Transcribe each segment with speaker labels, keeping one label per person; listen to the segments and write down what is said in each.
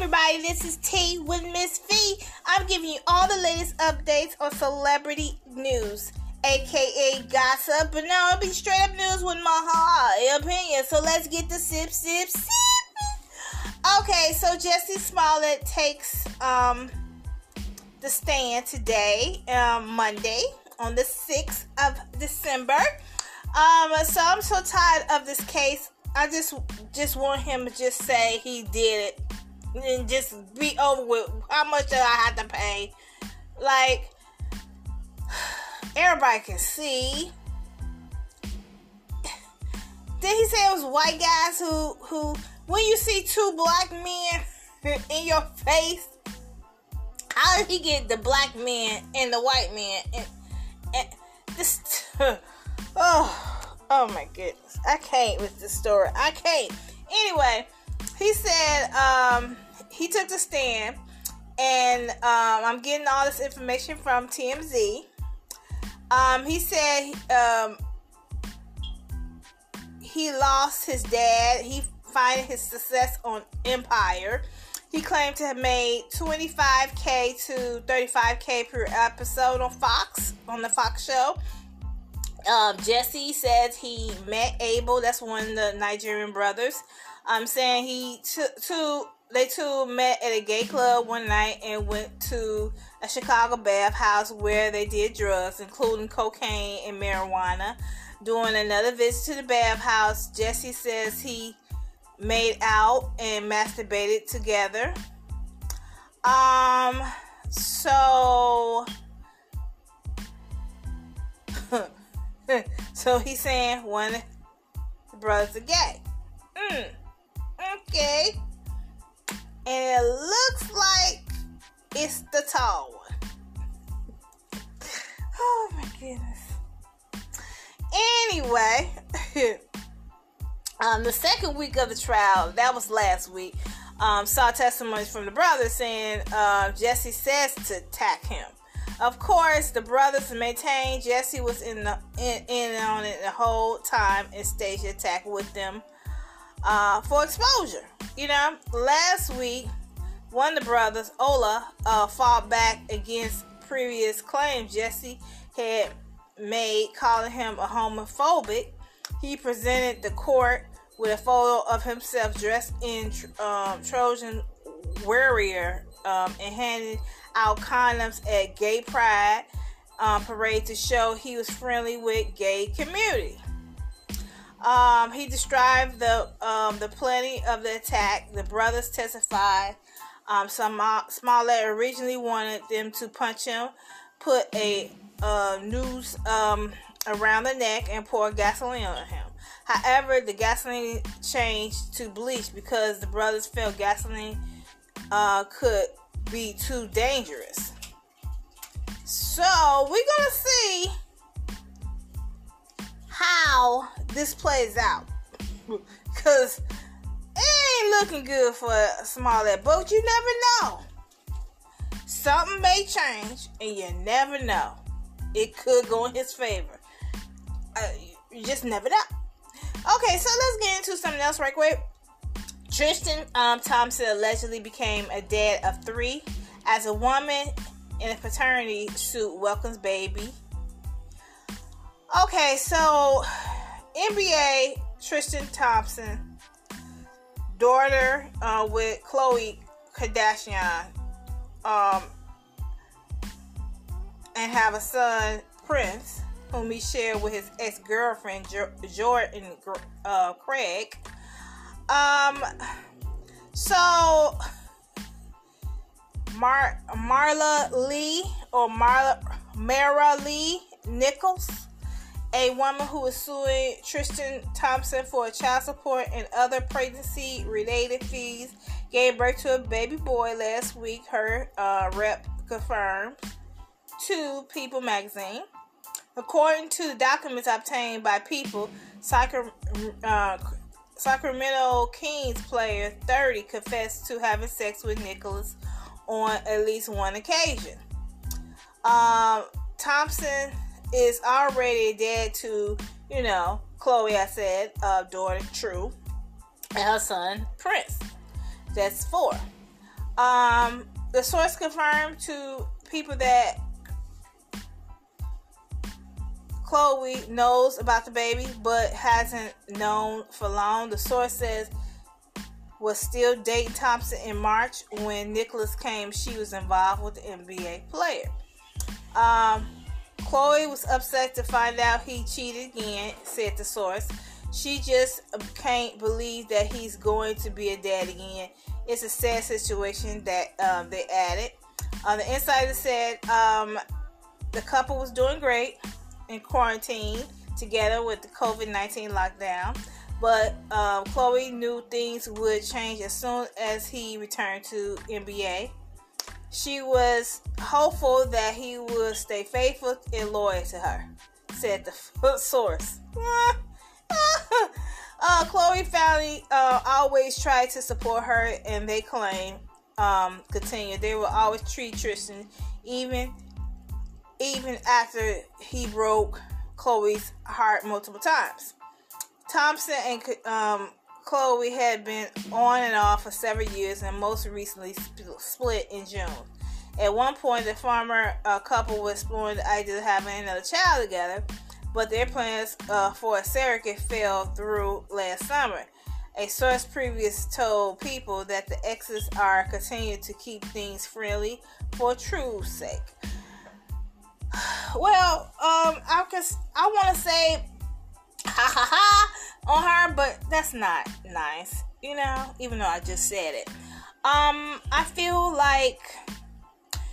Speaker 1: everybody, this is Tea with Miss V. I'm giving you all the latest updates on celebrity news, aka gossip, but no, it'll be straight up news with my high opinion. So let's get the sip, sip, sip. Okay, so Jussie Smollett takes um the stand today, um, Monday, on the 6th of December. Um, so I'm so tired of this case. I just just want him to just say he did it and just be over with. How much do I have to pay? Like everybody can see. Did he say it was white guys who who when you see two black men in your face, how did he get the black man and the white man and, and this oh oh my goodness. I can't with this story. I can't. Anyway, he said um, he took the stand, and um, I'm getting all this information from TMZ. Um, he said um, he lost his dad. He finding his success on Empire. He claimed to have made 25k to 35k per episode on Fox on the Fox show. Um, Jussie says he met Abel. That's one of the Nigerian brothers. I'm saying he two they two met at a gay club one night and went to a Chicago bathhouse where they did drugs, including cocaine and marijuana. During another visit to the bathhouse, Jussie says he made out and masturbated together. Um, so, so he's saying one of the brothers are gay. Mm. Okay. And it looks like it's the tall one. Oh my goodness. Anyway, um, the second week of the trial, that was last week, um, saw testimonies from the brothers saying uh, Jussie says to attack him. Of course, the brothers maintain Jussie was in the in, in on it the whole time and staged attack with them uh, for exposure. You know, last week, the brothers, Ola, uh, fought back against previous claims Jussie had made, calling him a homophobic. He presented the court with a photo of himself dressed in um, Trojan warrior um, and handed out condoms at Gay Pride um, parade to show he was friendly with gay community. Um, he described the um, the planning of the attack. The brothers testified. Um, some uh, Smollett originally wanted them to punch him, put a uh, noose um, around the neck, and pour gasoline on him. However, the gasoline changed to bleach because the brothers felt gasoline uh, could be too dangerous. So we're gonna see how this plays out. Because it ain't looking good for Smollett, but you never know. Something may change, and you never know. It could go in his favor. Uh, you just never know. Okay, so let's get into something else right quick. Tristan um, Thompson allegedly became a dad of three as a woman in a paternity suit welcomes baby. Okay, so NBA Tristan Thompson, daughter uh, with Khloe Kardashian, um, and have a son, Prince, whom he shared with his ex girlfriend, Jordan uh, Craig. Um, so Mar- Marla Lee or Marla Maralee Nichols a woman who is suing Tristan Thompson for child support and other pregnancy related fees gave birth to a baby boy last week, her uh, rep confirmed to People magazine. According to the documents obtained by People, uh, Sacramento Kings player 30 confessed to having sex with Nicholas on at least one occasion. Um, Thompson is already dead to, you know, Khloe, I said, uh, daughter True, and her son Prince. That's four. Um, the source confirmed to people that Khloe knows about the baby, but hasn't known for long. The source says was still dating Thompson in March when Nicholas came. She was involved with the NBA player. Um, Khloe was upset to find out he cheated again, said the source. She just can't believe that he's going to be a dad again. It's a sad situation that um, they added. Uh, the insider said um, the couple was doing great in quarantine together with the COVID 19 lockdown. But um, Khloe knew things would change as soon as he returned to NBA. She was hopeful that he would stay faithful and loyal to her, said the source. uh, Khloe family uh, always tried to support her, and they claim um. They will always treat Tristan even even after he broke Khloe's heart multiple times. Thompson and um, Khloe had been on and off for several years, and most recently split in June. At one point, the former uh, couple was exploring the idea of having another child together but their plans uh, for a surrogate fell through last summer. A source previous told people that the exes are continuing to keep things friendly for True's sake. Well, um, I guess I want to say ha ha ha that's not nice, you know. Even though I just said it, um, I feel like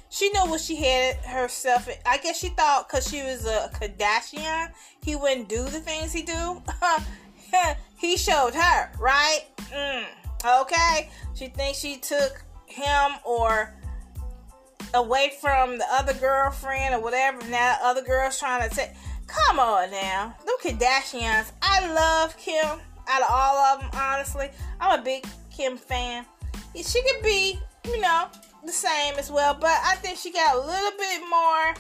Speaker 1: she knew what she had herself. I guess she thought because she was a Kardashian, he wouldn't do the things he do. he showed her, right? Mm, okay. She thinks she took him or away from the other girlfriend or whatever. Now the other girl's trying to take. Come on now, them Kardashians. I love Kim. Out of all of them, honestly, I'm a big Kim fan. She could be, you know, the same as well, but I think she got a little bit more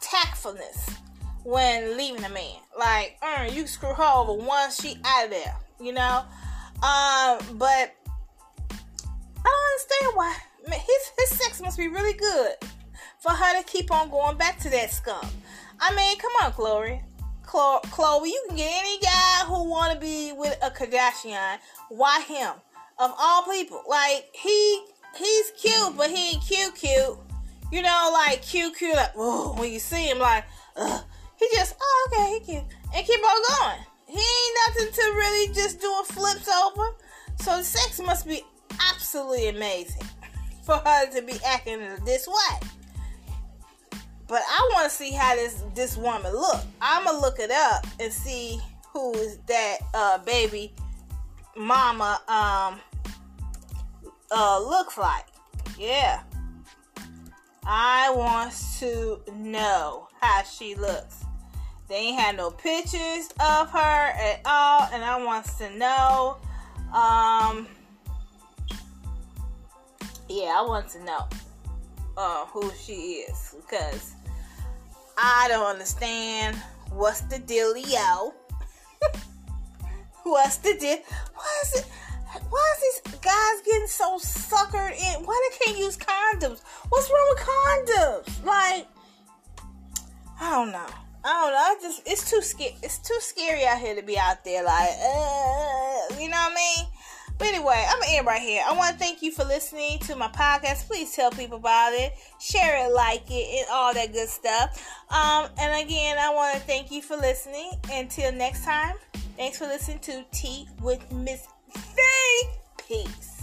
Speaker 1: tactfulness when leaving a man. Like, uh, you screw her over once she out of there, you know. Um, but I don't understand why his his sex must be really good for her to keep on going back to that scum. I mean, come on, Khloe. Khloe, you can get any guy who want to be with a Kardashian. Why him? Of all people, like he he's cute, but he ain't cute cute. You know, like cute cute. Like, oh, when you see him, like, ugh. he just, oh, okay, he cute, and keep on going. He ain't nothing to really just doing flips over. So the sex must be absolutely amazing for her to be acting this way. But I want to see how this this woman look. I'm gonna look it up and see who is that uh, baby mama um uh, looks like. Yeah. I want to know how she looks. They ain't had no pictures of her at all, and I want to know. Um, yeah, I want to know uh, who she is because I don't understand what's the dealio. what's the deal? What is it? why is these guys getting so suckered in? Why they can't use condoms? What's wrong with condoms? Like, I don't know. I don't know. I just it's too scary. It's too scary out here to be out there. Like, uh, you know what I mean? But anyway, I'm gonna end right here. I want to thank you for listening to my podcast. Please tell people about it, share it, like it, and all that good stuff. Um, and again, I want to thank you for listening. Until next time, thanks for listening to Tea with Miss V. Peace.